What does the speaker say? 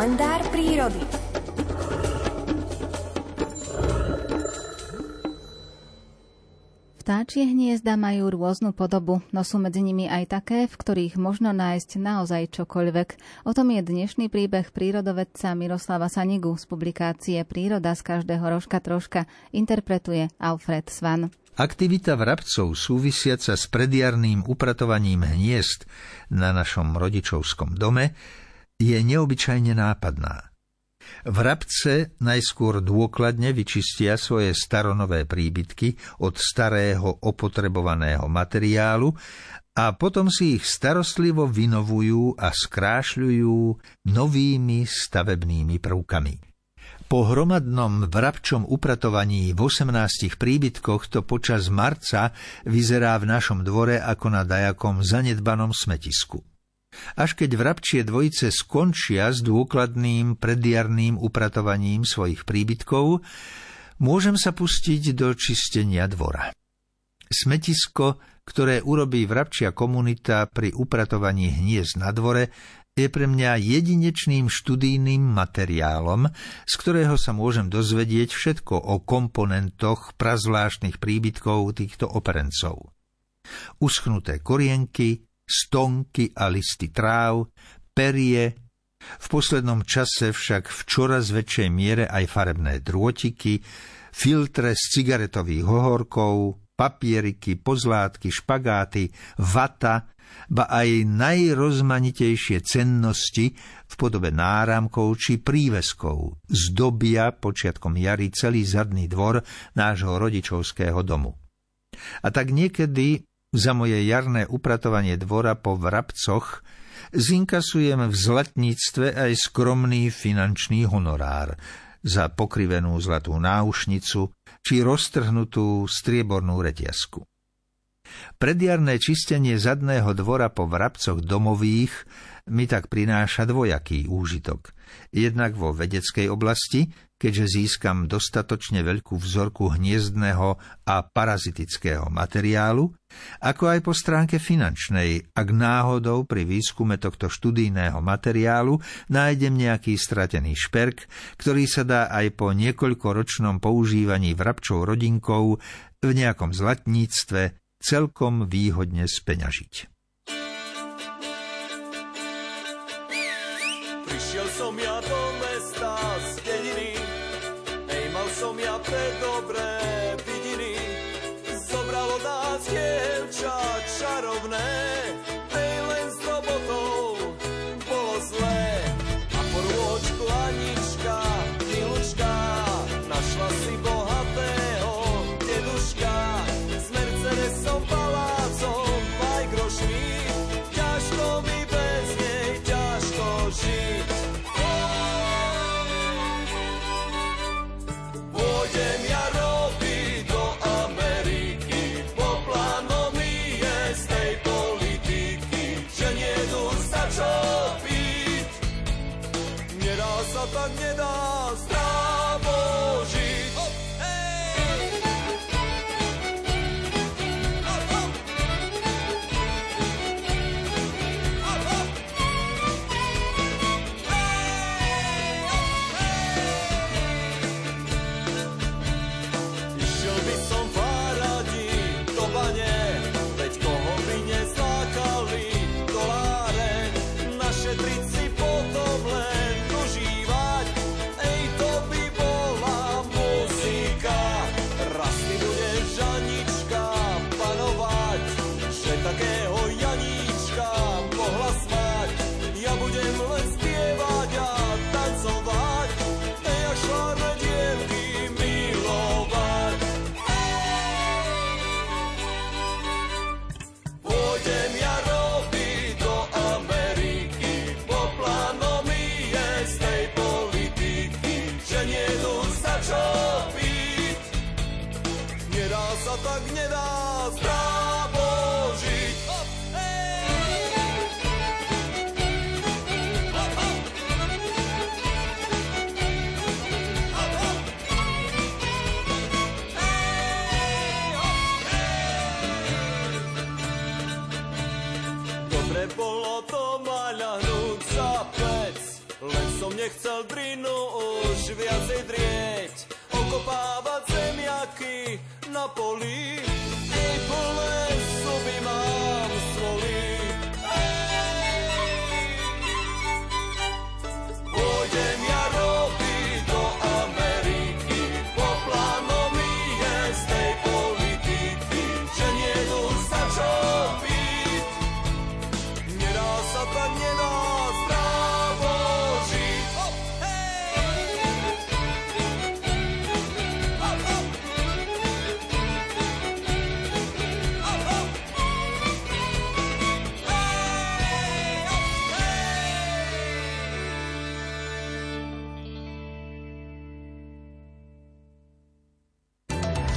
kalendár prírody. Vtáčie hniezda majú rôznu podobu, no sú medzi nimi aj také, v ktorých možno nájsť naozaj čokoľvek. O tom je dnešný príbeh prírodovedca Miroslava Sanigu z publikácie Príroda z každého rožka troška interpretuje Alfred Svan. Aktivita vrabcov súvisiaca s predjarným upratovaním hniezd na našom rodičovskom dome je neobyčajne nápadná. Vrabce najskôr dôkladne vyčistia svoje staronové príbytky od starého opotrebovaného materiálu a potom si ich starostlivo vynovujú a skrášľujú novými stavebnými prvkami. Po hromadnom vrabčom upratovaní v 18 príbytkoch to počas marca vyzerá v našom dvore ako na dajakom zanedbanom smetisku. Až keď vrabčie dvojice skončia s dôkladným predjarným upratovaním svojich príbytkov, môžem sa pustiť do čistenia dvora. Smetisko, ktoré urobí vrabčia komunita pri upratovaní hniezd na dvore, je pre mňa jedinečným študijným materiálom, z ktorého sa môžem dozvedieť všetko o komponentoch prazvláštnych príbytkov týchto operencov. Uschnuté korienky, stonky a listy tráv, perie, v poslednom čase však v čoraz väčšej miere aj farebné drôtiky, filtre z cigaretových hohorkov, papieriky, pozlátky, špagáty, vata ba aj najrozmanitejšie cennosti v podobe náramkov či príveskov zdobia počiatkom jary celý zadný dvor nášho rodičovského domu. A tak niekedy za moje jarné upratovanie dvora po vrabcoch zinkasujem v zlatníctve aj skromný finančný honorár za pokrivenú zlatú náušnicu či roztrhnutú striebornú reťazku. Predjarné čistenie zadného dvora po vrabcoch domových mi tak prináša dvojaký úžitok. Jednak vo vedeckej oblasti, keďže získam dostatočne veľkú vzorku hniezdného a parazitického materiálu, ako aj po stránke finančnej, ak náhodou pri výskume tohto študijného materiálu nájdem nejaký stratený šperk, ktorý sa dá aj po niekoľkoročnom používaní vrabčou rodinkou v nejakom zlatníctve celkom výhodne speňažiť. Prišiel som ja do mesta z dediny, ej, mal som ja pre dobré vidiny. Zobralo nás dievča čarovné, Sa tak, nedá sa tak nedá zdravo žiť. To maľahnúť za pec, len som nechcel drinu už viacej drieť, Zakopávat zemiaky na poli, ej pole, zuby mám soli.